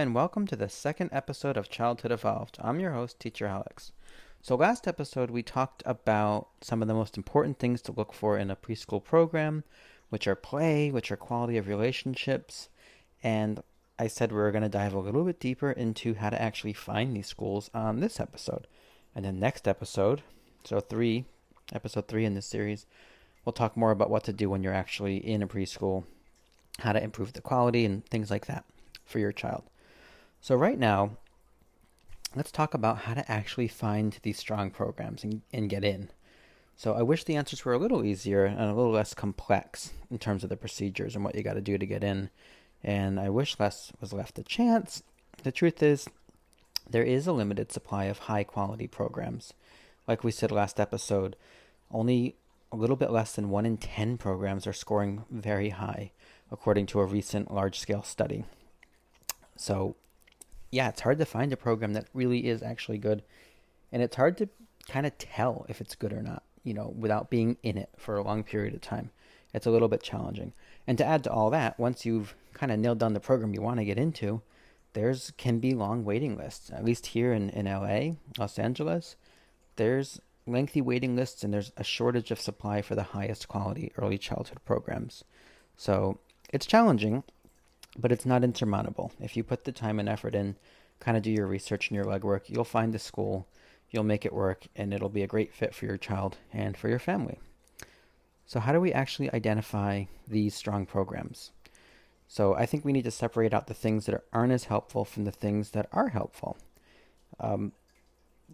And welcome to the second episode of Childhood Evolved. I'm your host, Teacher Alex. So, last episode we talked about some of the most important things to look for in a preschool program, which are play, which are quality of relationships, and I said we were going to dive a little bit deeper into how to actually find these schools on this episode. And then next episode, so three, episode three in this series, we'll talk more about what to do when you're actually in a preschool, how to improve the quality and things like that for your child. So right now, let's talk about how to actually find these strong programs and, and get in. So I wish the answers were a little easier and a little less complex in terms of the procedures and what you got to do to get in. And I wish less was left to chance. The truth is, there is a limited supply of high quality programs. Like we said last episode, only a little bit less than 1 in 10 programs are scoring very high, according to a recent large scale study. So, yeah, it's hard to find a program that really is actually good. And it's hard to kind of tell if it's good or not, you know, without being in it for a long period of time. It's a little bit challenging. And to add to all that, once you've kind of nailed down the program you want to get into, there's can be long waiting lists. At least here in, in LA, Los Angeles, there's lengthy waiting lists and there's a shortage of supply for the highest quality early childhood programs. So it's challenging, but it's not insurmountable. If you put the time and effort in, kind of do your research and your legwork, you'll find the school, you'll make it work, and it'll be a great fit for your child and for your family. So, how do we actually identify these strong programs? So, I think we need to separate out the things that aren't as helpful from the things that are helpful. Um,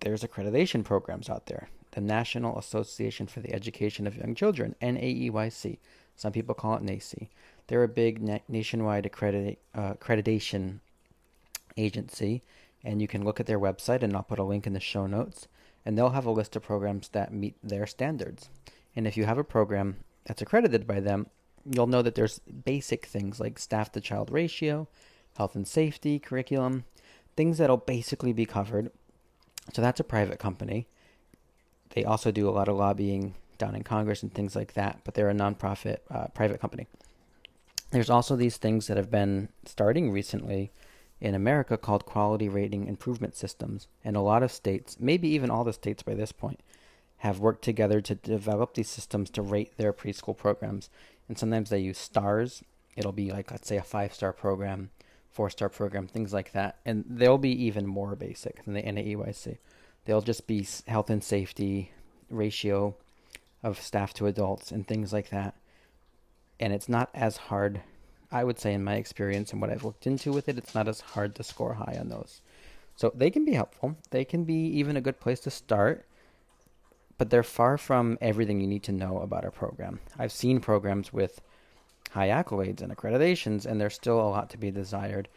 there's accreditation programs out there. The National Association for the Education of Young Children, NAEYC. Some people call it NAEYC. They're a big na- nationwide uh, accreditation agency, and you can look at their website, and I'll put a link in the show notes, and they'll have a list of programs that meet their standards. And if you have a program that's accredited by them, you'll know that there's basic things like staff to child ratio, health and safety, curriculum, things that'll basically be covered. So that's a private company. They also do a lot of lobbying down in Congress and things like that, but they're a nonprofit uh, private company. There's also these things that have been starting recently in America called quality rating improvement systems. And a lot of states, maybe even all the states by this point, have worked together to develop these systems to rate their preschool programs. And sometimes they use stars. It'll be like, let's say, a five star program, four star program, things like that. And they'll be even more basic than the NAEYC. They'll just be health and safety ratio of staff to adults and things like that and it's not as hard. I would say, in my experience and what I've looked into with it, it's not as hard to score high on those. So they can be helpful. They can be even a good place to start, but they're far from everything you need to know about a program. I've seen programs with high accolades and accreditations, and there's still a lot to be desired.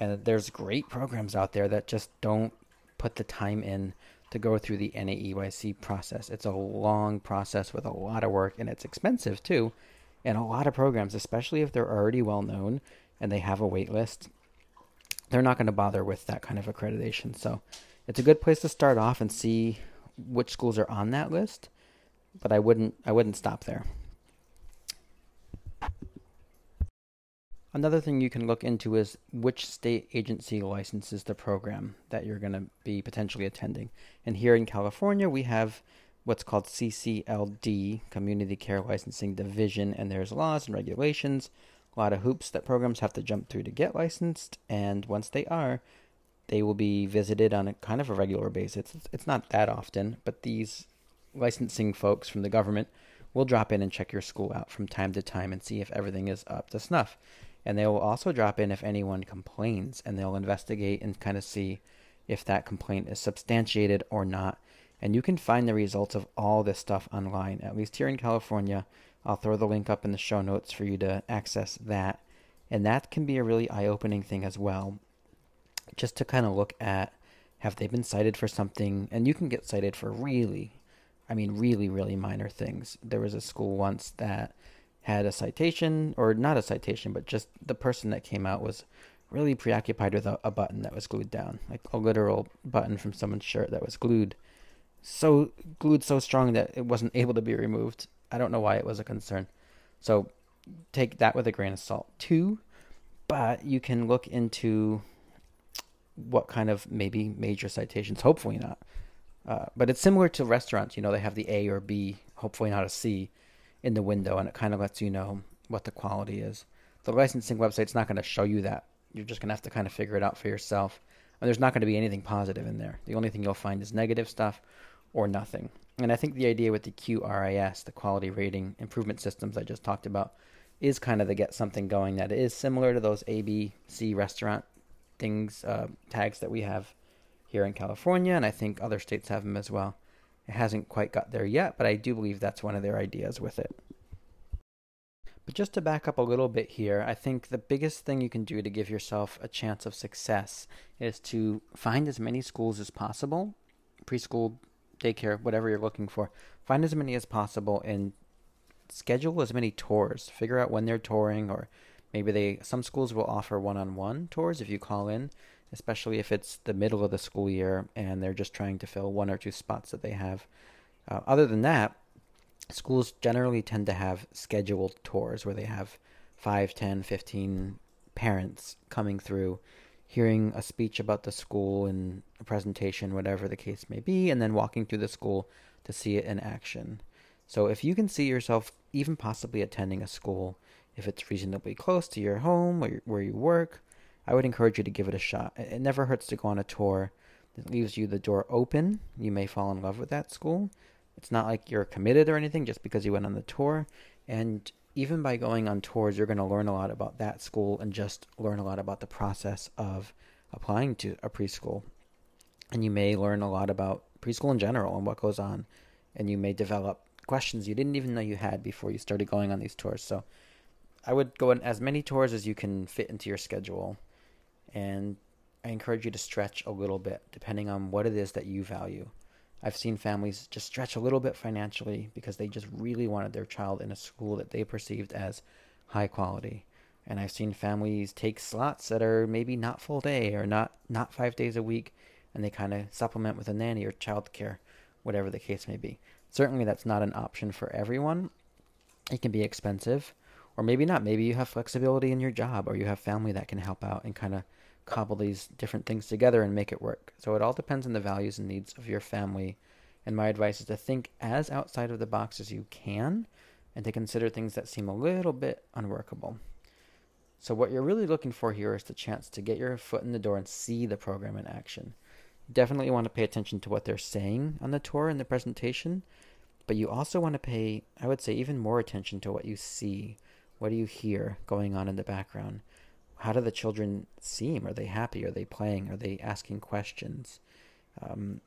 And there's great programs out there that just don't put the time in to go through the NAEYC process. It's a long process with a lot of work, and it's expensive too. And a lot of programs, especially if they're already well known and they have a wait list, they're not going to bother with that kind of accreditation. So it's a good place to start off and see which schools are on that list, but I wouldn't I wouldn't stop there. Another thing you can look into is which state agency licenses the program that you're going to be potentially attending. And here in California, we have what's called CCLD, Community Care Licensing Division, and there's laws and regulations, a lot of hoops that programs have to jump through to get licensed, and once they are, they will be visited on a kind of a regular basis. It's, it's not that often, but these licensing folks from the government will drop in and check your school out from time to time and see if everything is up to snuff. And they will also drop in if anyone complains, and they'll investigate and kind of see if that complaint is substantiated or not and you can find the results of all this stuff online, at least here in California. I'll throw the link up in the show notes for you to access that. And that can be a really eye opening thing as well. Just to kind of look at have they been cited for something? And you can get cited for really, I mean, really, really minor things. There was a school once that had a citation, or not a citation, but just the person that came out was really preoccupied with a, a button that was glued down, like a literal button from someone's shirt that was glued so glued so strong that it wasn't able to be removed. I don't know why it was a concern. So take that with a grain of salt too. But you can look into what kind of maybe major citations. Hopefully not. Uh, but it's similar to restaurants. You know, they have the A or B, hopefully not a C, in the window, and it kind of lets you know what the quality is. The licensing website's not going to show you that. You're just going to have to kind of figure it out for yourself. And there's not going to be anything positive in there. The only thing you'll find is negative stuff or nothing. And I think the idea with the QRIS, the quality rating improvement systems I just talked about, is kind of to get something going that is similar to those ABC restaurant things, uh, tags that we have here in California, and I think other states have them as well. It hasn't quite got there yet, but I do believe that's one of their ideas with it. But just to back up a little bit here, I think the biggest thing you can do to give yourself a chance of success is to find as many schools as possible, preschool, daycare, whatever you're looking for. Find as many as possible and schedule as many tours. Figure out when they're touring or maybe they some schools will offer one-on-one tours if you call in, especially if it's the middle of the school year and they're just trying to fill one or two spots that they have. Uh, other than that, schools generally tend to have scheduled tours where they have 5, 10, 15 parents coming through, hearing a speech about the school and a presentation, whatever the case may be, and then walking through the school to see it in action. So if you can see yourself even possibly attending a school, if it's reasonably close to your home or where you work, I would encourage you to give it a shot. It never hurts to go on a tour. It leaves you the door open. You may fall in love with that school, it's not like you're committed or anything just because you went on the tour. And even by going on tours, you're going to learn a lot about that school and just learn a lot about the process of applying to a preschool. And you may learn a lot about preschool in general and what goes on. And you may develop questions you didn't even know you had before you started going on these tours. So I would go on as many tours as you can fit into your schedule. And I encourage you to stretch a little bit depending on what it is that you value. I've seen families just stretch a little bit financially because they just really wanted their child in a school that they perceived as high quality. And I've seen families take slots that are maybe not full day or not not 5 days a week and they kind of supplement with a nanny or childcare, whatever the case may be. Certainly that's not an option for everyone. It can be expensive or maybe not. Maybe you have flexibility in your job or you have family that can help out and kind of cobble these different things together and make it work. So it all depends on the values and needs of your family. And my advice is to think as outside of the box as you can and to consider things that seem a little bit unworkable. So, what you're really looking for here is the chance to get your foot in the door and see the program in action. Definitely want to pay attention to what they're saying on the tour and the presentation, but you also want to pay, I would say, even more attention to what you see. What do you hear going on in the background? How do the children seem? Are they happy? Are they playing? Are they asking questions? Um,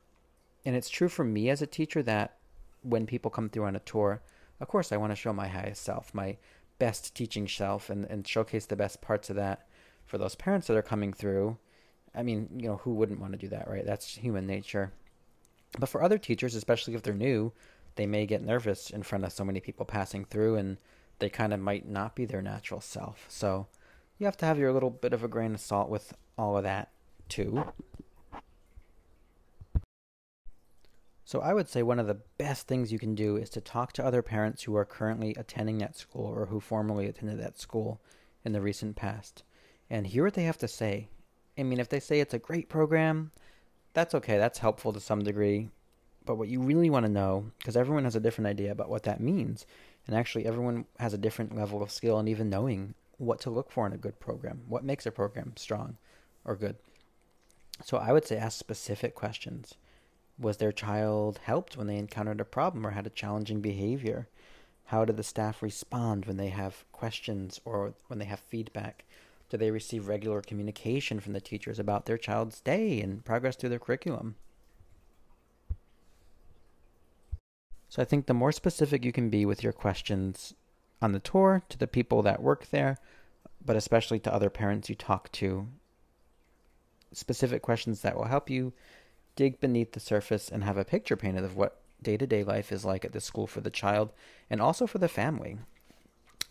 and it's true for me as a teacher that when people come through on a tour, of course, I want to show my highest self, my best teaching self, and, and showcase the best parts of that for those parents that are coming through. I mean, you know, who wouldn't want to do that, right? That's human nature. But for other teachers, especially if they're new, they may get nervous in front of so many people passing through and they kind of might not be their natural self. So you have to have your little bit of a grain of salt with all of that too. So I would say one of the best things you can do is to talk to other parents who are currently attending that school or who formerly attended that school in the recent past and hear what they have to say. I mean, if they say it's a great program, that's okay. That's helpful to some degree. But what you really want to know, because everyone has a different idea about what that means, and actually everyone has a different level of skill and even knowing what to look for in a good program. What makes a program strong or good? So I would say ask specific questions. Was their child helped when they encountered a problem or had a challenging behavior? How do the staff respond when they have questions or when they have feedback? Do they receive regular communication from the teachers about their child's day and progress through their curriculum? So I think the more specific you can be with your questions, on the tour, to the people that work there, but especially to other parents you talk to. Specific questions that will help you dig beneath the surface and have a picture painted of what day to day life is like at the school for the child and also for the family.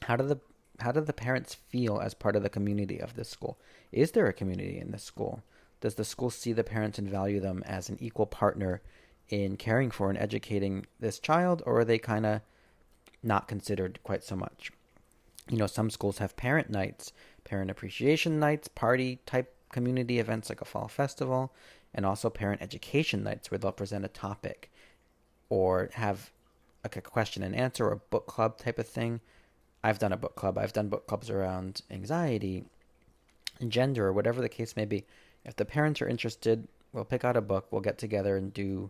How do the how do the parents feel as part of the community of this school? Is there a community in this school? Does the school see the parents and value them as an equal partner in caring for and educating this child, or are they kind of not considered quite so much. You know, some schools have parent nights, parent appreciation nights, party type community events like a fall festival and also parent education nights where they'll present a topic or have like a question and answer or a book club type of thing. I've done a book club. I've done book clubs around anxiety, gender, or whatever the case may be. If the parents are interested, we'll pick out a book, we'll get together and do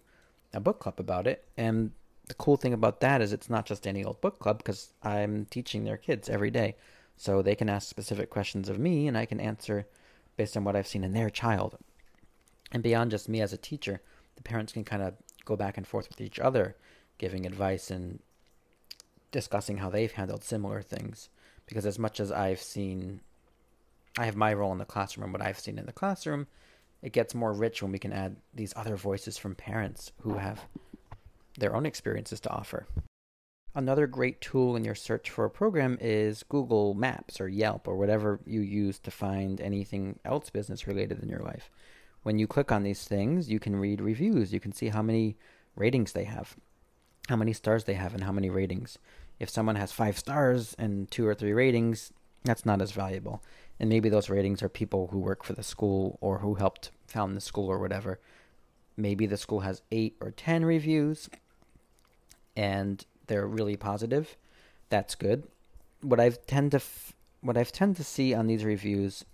a book club about it. And the cool thing about that is it's not just any old book club because I'm teaching their kids every day. So they can ask specific questions of me and I can answer based on what I've seen in their child. And beyond just me as a teacher, the parents can kind of go back and forth with each other, giving advice and discussing how they've handled similar things. Because as much as I've seen, I have my role in the classroom and what I've seen in the classroom, it gets more rich when we can add these other voices from parents who have their own experiences to offer. Another great tool in your search for a program is Google Maps or Yelp or whatever you use to find anything else business related in your life. When you click on these things, you can read reviews. You can see how many ratings they have, how many stars they have, and how many ratings. If someone has five stars and two or three ratings, that's not as valuable. And maybe those ratings are people who work for the school or who helped found the school or whatever. Maybe the school has eight or ten reviews and they're really positive. That's good. What I've tend to f- what I've tend to see on these reviews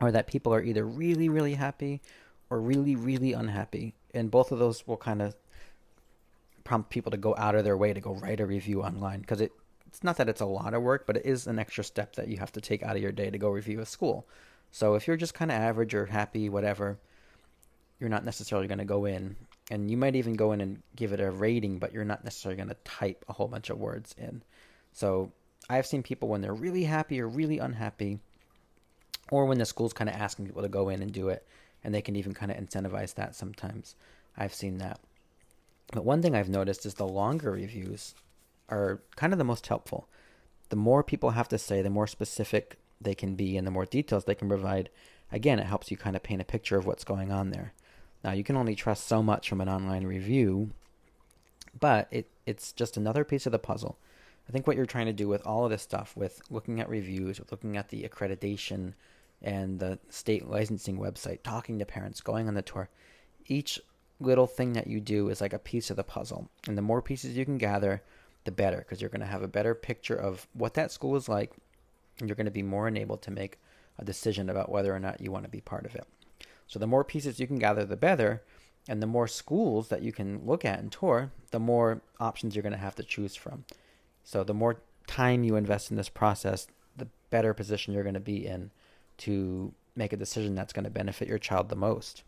are that people are either really really happy or really really unhappy, and both of those will kind of prompt people to go out of their way to go write a review online because it it's not that it's a lot of work, but it is an extra step that you have to take out of your day to go review a school. So if you're just kind of average or happy, whatever, you're not necessarily going to go in. And you might even go in and give it a rating, but you're not necessarily going to type a whole bunch of words in. So I've seen people when they're really happy or really unhappy, or when the school's kind of asking people to go in and do it, and they can even kind of incentivize that sometimes. I've seen that. But one thing I've noticed is the longer reviews are kind of the most helpful. The more people have to say, the more specific they can be and the more details they can provide, again, it helps you kind of paint a picture of what's going on there. Now, you can only trust so much from an online review, but it, it's just another piece of the puzzle. I think what you're trying to do with all of this stuff, with looking at reviews, with looking at the accreditation and the state licensing website, talking to parents, going on the tour, each little thing that you do is like a piece of the puzzle. And the more pieces you can gather, the better, because you're going to have a better picture of what that school is like, and you're going to be more enabled to make a decision about whether or not you want to be part of it. So the more pieces you can gather, the better. And the more schools that you can look at and tour, the more options you're going to have to choose from. So the more time you invest in this process, the better position you're going to be in to make a decision that's going to benefit your child the most.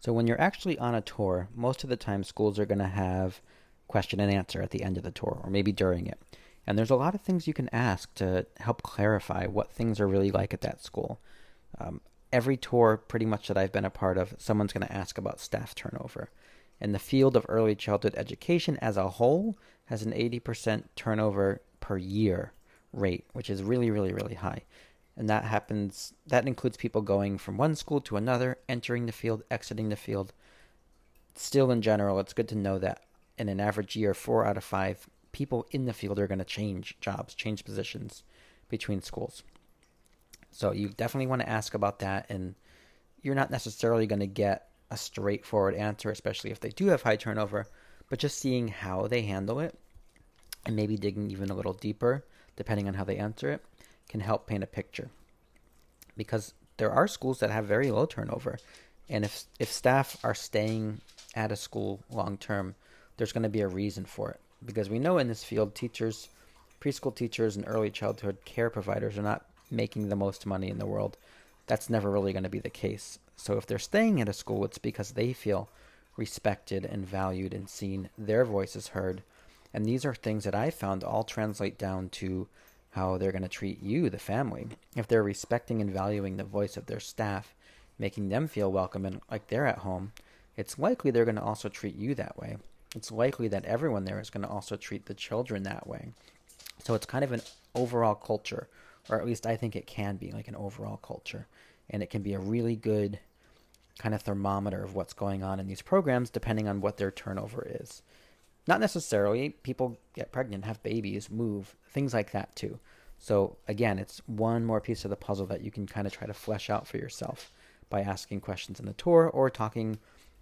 So when you're actually on a tour, most of the time schools are going to have question and answer at the end of the tour or maybe during it. And there's a lot of things you can ask to help clarify what things are really like at that school. Um, every tour, pretty much that I've been a part of, someone's going to ask about staff turnover. And the field of early childhood education as a whole has an 80% turnover per year rate, which is really, really, really high. And that happens, that includes people going from one school to another, entering the field, exiting the field. Still, in general, it's good to know that in an average year, four out of five people in the field are going to change jobs, change positions between schools. So you definitely want to ask about that, and you're not necessarily going to get a straightforward answer, especially if they do have high turnover, but just seeing how they handle it and maybe digging even a little deeper, depending on how they answer it, can help paint a picture. Because there are schools that have very low turnover, and if if staff are staying at a school long term, there's going to be a reason for it because we know in this field teachers preschool teachers and early childhood care providers are not making the most money in the world that's never really going to be the case. So if they're staying at a school it's because they feel respected and valued and seen their voices heard. And these are things that i found all translate down to how they're going to treat you the family. If they're respecting and valuing the voice of their staff making them feel welcome and like they're at home it's likely they're going to also treat you that way. It's likely that everyone there is going to also treat the children that way. So it's kind of an overall culture, or at least I think it can be like an overall culture. And it can be a really good kind of thermometer of what's going on in these programs depending on what their turnover is. Not necessarily, people get pregnant, have babies, move, things like that too. So again, it's one more piece of the puzzle that you can kind of try to flesh out for yourself by asking questions in the tour or talking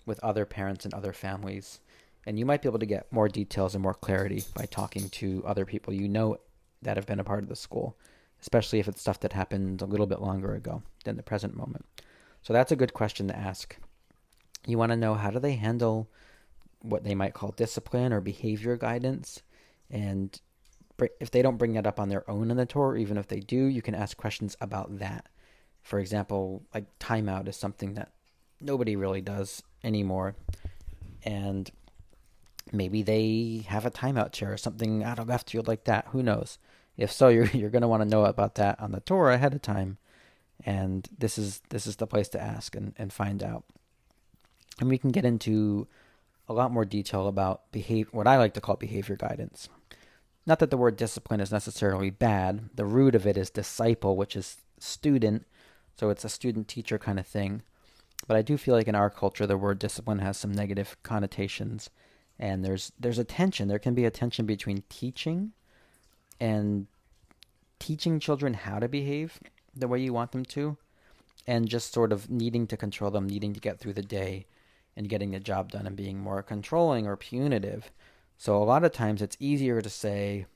with other parents and other families. And you might be able to get more details and more clarity by talking to other people you know that have been a part of the school, especially if it's stuff that happened a little bit longer ago than the present moment. So that's a good question to ask. You want to know how do they handle what they might call discipline or behavior guidance and if they don't bring that up on their own in the tour, even if they do, you can ask questions about that. For example, like timeout is something that nobody really does anymore. And maybe they have a timeout chair or something out of left field like that. Who knows? If so, you're you're gonna want to know about that on the tour ahead of time. And this is this is the place to ask and, and find out. And we can get into a lot more detail about behave what I like to call behavior guidance. Not that the word discipline is necessarily bad. The root of it is disciple, which is student. So it's a student teacher kind of thing. But I do feel like in our culture, the word discipline has some negative connotations. And there's there's a tension. There can be a tension between teaching and teaching children how to behave the way you want them to, and just sort of needing to control them, needing to get through the day and getting the job done and being more controlling or punitive. So a lot of times it's easier to say,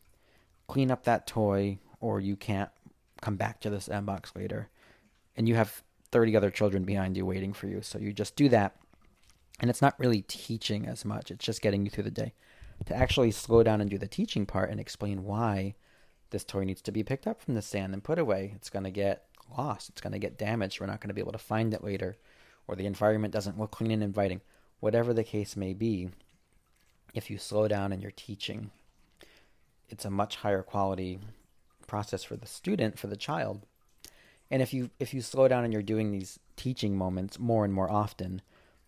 clean up that toy, or you can't come back to this box later. And you have 30 other children behind you waiting for you. So you just do that. And it's not really teaching as much, it's just getting you through the day. To actually slow down and do the teaching part and explain why this toy needs to be picked up from the sand and put away. It's going to get lost, it's going to get damaged. We're not going to be able to find it later, or the environment doesn't look clean and inviting. Whatever the case may be, if you slow down and you're teaching, it's a much higher quality process for the student, for the child. And if you if you slow down and you're doing these teaching moments more and more often,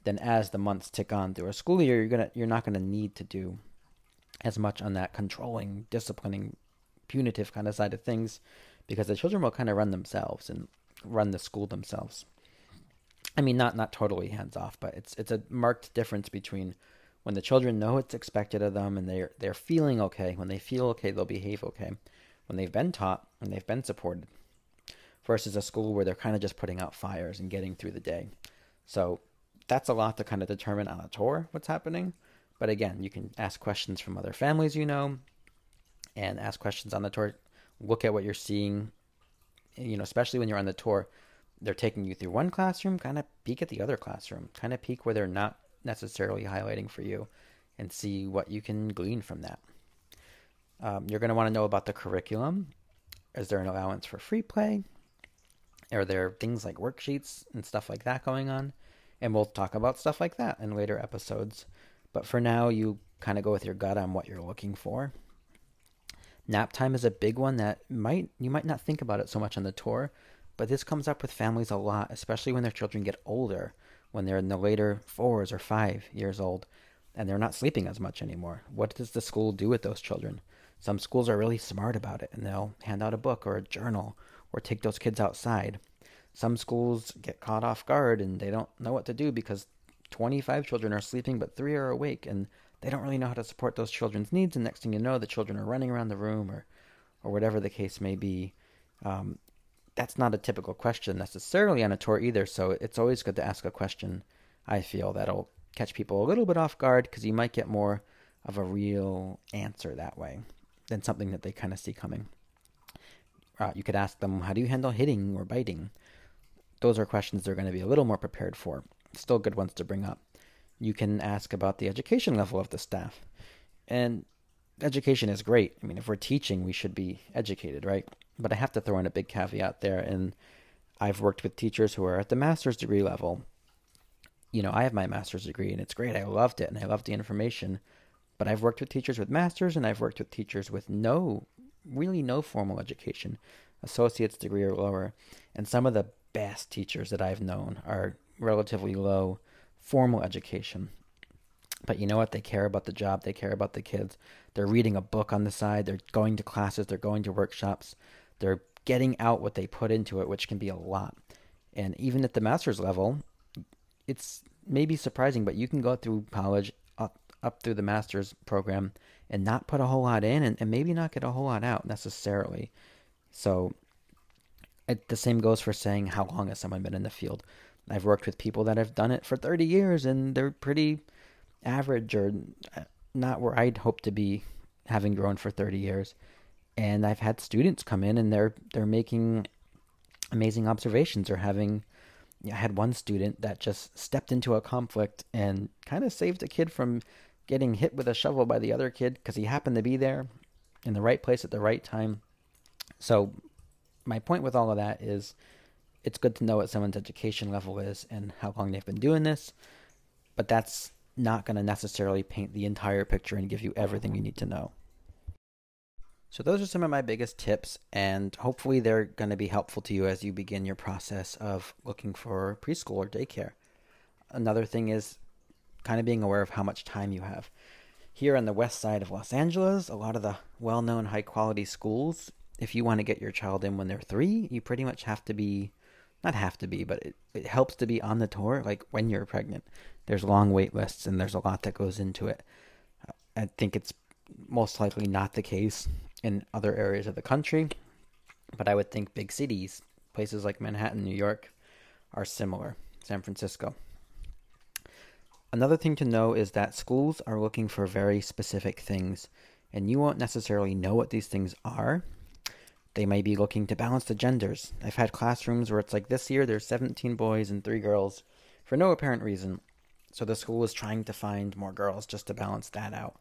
then as the months tick on through a school year, you're gonna you're not gonna need to do as much on that controlling, disciplining, punitive kind of side of things, because the children will kind of run themselves and run the school themselves. I mean, not not totally hands off, but it's it's a marked difference between when the children know it's expected of them and they're they're feeling okay, when they feel okay, they'll behave okay. When they've been taught and they've been supported, versus a school where they're kind of just putting out fires and getting through the day. So that's a lot to kind of determine on a tour what's happening. But again, you can ask questions from other families you know, and ask questions on the tour. Look at what you're seeing. You know, especially when you're on the tour, they're taking you through one classroom. Kind of peek at the other classroom. Kind of peek where they're not necessarily highlighting for you and see what you can glean from that. Um, you're going to want to know about the curriculum. Is there an allowance for free play? Are there things like worksheets and stuff like that going on? And we'll talk about stuff like that in later episodes. But for now, you kind of go with your gut on what you're looking for. Nap time is a big one that might you might not think about it so much on the tour, but this comes up with families a lot, especially when their children get older when they're in the later fours or five years old and they're not sleeping as much anymore. What does the school do with those children? Some schools are really smart about it and they'll hand out a book or a journal or take those kids outside. Some schools get caught off guard and they don't know what to do because 25 children are sleeping but three are awake and they don't really know how to support those children's needs. And next thing you know, the children are running around the room or, or whatever the case may be. Um, that's not a typical question necessarily on a tour either. So it's always good to ask a question. I feel that'll catch people a little bit off guard because you might get more of a real answer that way than something that they kind of see coming. Uh, you could ask them, How do you handle hitting or biting? Those are questions they're going to be a little more prepared for. Still good ones to bring up. You can ask about the education level of the staff. And education is great. I mean, if we're teaching, we should be educated, right? But I have to throw in a big caveat there. And I've worked with teachers who are at the master's degree level. You know, I have my master's degree and it's great. I loved it and I loved the information. But I've worked with teachers with masters and I've worked with teachers with no, really no formal education, associate's degree or lower. And some of the best teachers that I've known are relatively low formal education. But you know what? They care about the job. They care about the kids. They're reading a book on the side. They're going to classes. They're going to workshops. They're getting out what they put into it, which can be a lot. And even at the master's level, it's maybe surprising, but you can go through college up, up through the master's program and not put a whole lot in and, and maybe not get a whole lot out necessarily. So it, the same goes for saying how long has someone been in the field. I've worked with people that have done it for 30 years and they're pretty average or uh, not where I'd hope to be having grown for 30 years. And I've had students come in and they're they're making amazing observations or having I had one student that just stepped into a conflict and kind of saved a kid from getting hit with a shovel by the other kid because he happened to be there in the right place at the right time. So, my point with all of that is it's good to know what someone's education level is and how long they've been doing this, but that's not going to necessarily paint the entire picture and give you everything you need to know. So, those are some of my biggest tips, and hopefully, they're going to be helpful to you as you begin your process of looking for preschool or daycare. Another thing is kind of being aware of how much time you have. Here on the west side of Los Angeles, a lot of the well known high quality schools, if you want to get your child in when they're three, you pretty much have to be not have to be, but it, it helps to be on the tour like when you're pregnant. There's long wait lists and there's a lot that goes into it. I think it's most likely not the case in other areas of the country, but I would think big cities, places like Manhattan, New York, are similar. San Francisco. Another thing to know is that schools are looking for very specific things, and you won't necessarily know what these things are. They may be looking to balance the genders. I've had classrooms where it's like this year there's 17 boys and 3 girls for no apparent reason. So the school is trying to find more girls just to balance that out.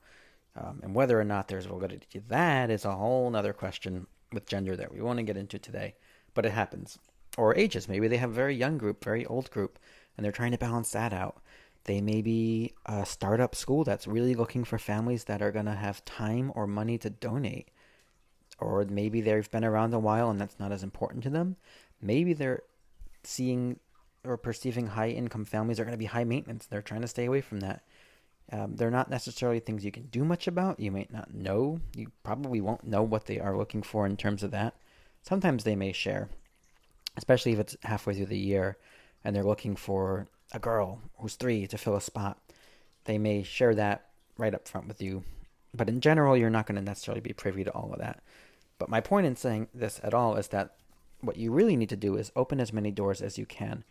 Um, and whether or not there's validity to do that is a whole other question with gender that we want to get into today. But it happens. Or ages. Maybe they have a very young group, very old group, and they're trying to balance that out. They may be a startup school that's really looking for families that are going to have time or money to donate. Or maybe they've been around a while and that's not as important to them. Maybe they're seeing or perceiving high income families are going to be high maintenance. They're trying to stay away from that. Um, they're not necessarily things you can do much about. You might not know. You probably won't know what they are looking for in terms of that. Sometimes they may share, especially if it's halfway through the year and they're looking for a girl who's three to fill a spot. They may share that right up front with you, but in general, you're not going to necessarily be privy to all of that. But my point in saying this at all is that what you really need to do is open as many doors as you can,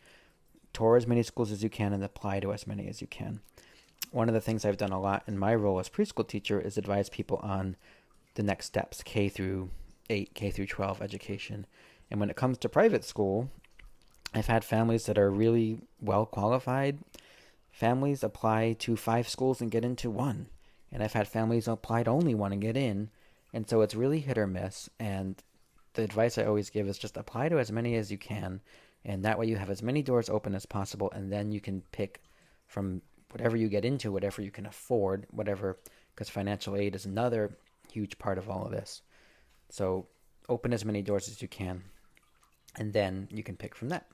tour as many schools as you can, and apply to as many as you can. One of the things I've done a lot in my role as preschool teacher is advise people on the next steps, K through 8, K through 12 education. And when it comes to private school, I've had families that are really well qualified. Families apply to five schools and get into one. And I've had families apply to only one and get in. And so it's really hit or miss. And the advice I always give is just apply to as many as you can. And that way you have as many doors open as possible. And then you can pick from whatever you get into, whatever you can afford, whatever, because financial aid is another huge part of all of this. So open as many doors as you can. And then you can pick from that.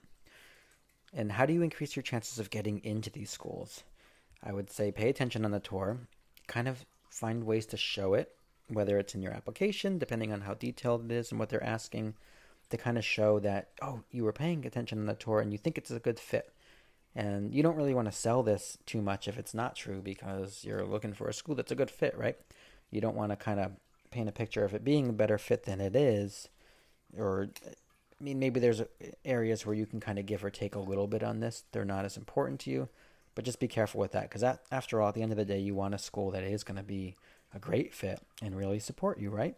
And how do you increase your chances of getting into these schools? I would say pay attention on the tour, kind of find ways to show it, whether it's in your application, depending on how detailed it is and what they're asking, to kind of show that, oh, you were paying attention on the tour and you think it's a good fit. And you don't really want to sell this too much if it's not true because you're looking for a school that's a good fit, right? You don't want to kind of paint a picture of it being a better fit than it is or I mean, maybe there's areas where you can kind of give or take a little bit on this. They're not as important to you, but just be careful with that because after all, at the end of the day, you want a school that is going to be a great fit and really support you, right?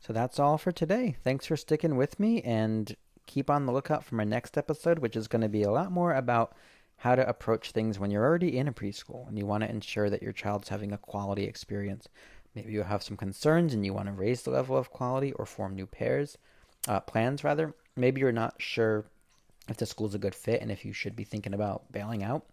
So that's all for today. Thanks for sticking with me and keep on the lookout for my next episode, which is going to be a lot more about how to approach things when you're already in a preschool and you want to ensure that your child's having a quality experience. Maybe you have some concerns and you want to raise the level of quality or form new pairs, uh, plans rather. Maybe you're not sure if the school's a good fit and if you should be thinking about bailing out.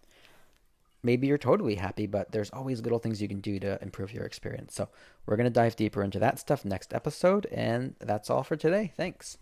Maybe you're totally happy, but there's always little things you can do to improve your experience. So we're going to dive deeper into that stuff next episode. And that's all for today. Thanks.